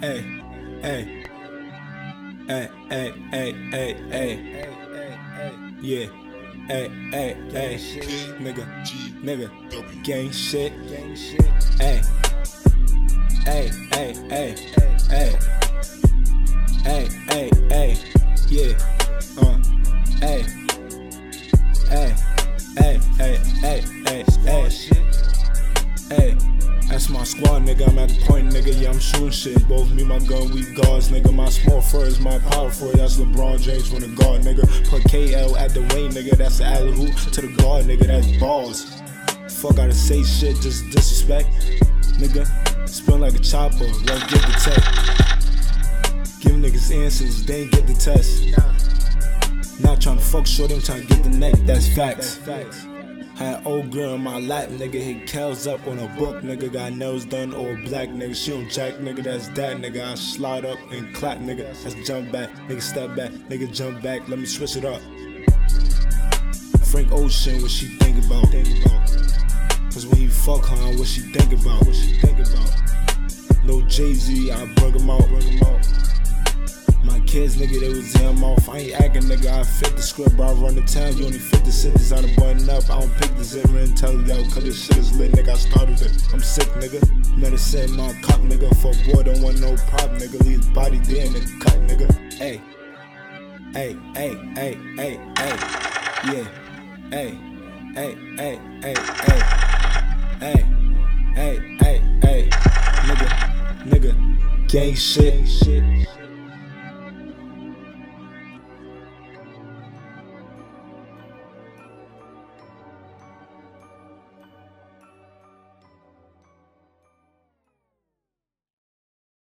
Hey, hey, hey, hey, hey, hey, hey, yeah, hey, hey, hey, nigga, nigga, gang shit, hey, hey, hey, hey, hey, hey, hey, hey, yeah, uh, hey, hey, hey, hey, hey, That's my squad, nigga. I'm at the point, nigga. Yeah, I'm shooting shit. Both me, my gun, we guards, nigga. My small is my power for it. That's LeBron James from the guard, nigga. Put KL at the wing, nigga. That's the alley hoop to the guard, nigga. That's balls. Fuck, gotta say shit, just disrespect, nigga. Spin like a chopper, let's get the tech. Give niggas answers, they ain't get the test. Not trying to fuck short, I'm trying to get the neck, that's facts. Had old girl in my lap, nigga. Hit cows up on a book, nigga. Got nails done, or black, nigga. She don't jack, nigga. That's that, nigga. I slide up and clap, nigga. That's jump back, nigga. Step back, nigga. Jump back. Let me switch it up. Frank Ocean, what she think about? Cause when you fuck her, what she think about? What she think about? No Jay Z, I bring him out, bring him out. My kids, nigga, they was in off. I ain't acting, nigga. I fit the script, bro. I run the town. You only fit the cities on the button up. I don't pick the zipper and tell you, cause this shit is lit, nigga. I started it. I'm sick, nigga. Medicine, my cock, nigga. For boy, don't want no prop, nigga. Leave his body there in the cut, nigga. Hey. Hey, hey, hey, hey, hey. Yeah. Hey. Hey, hey, hey, hey. Hey. Hey, hey, hey. Nigga. Nigga. Gang shit.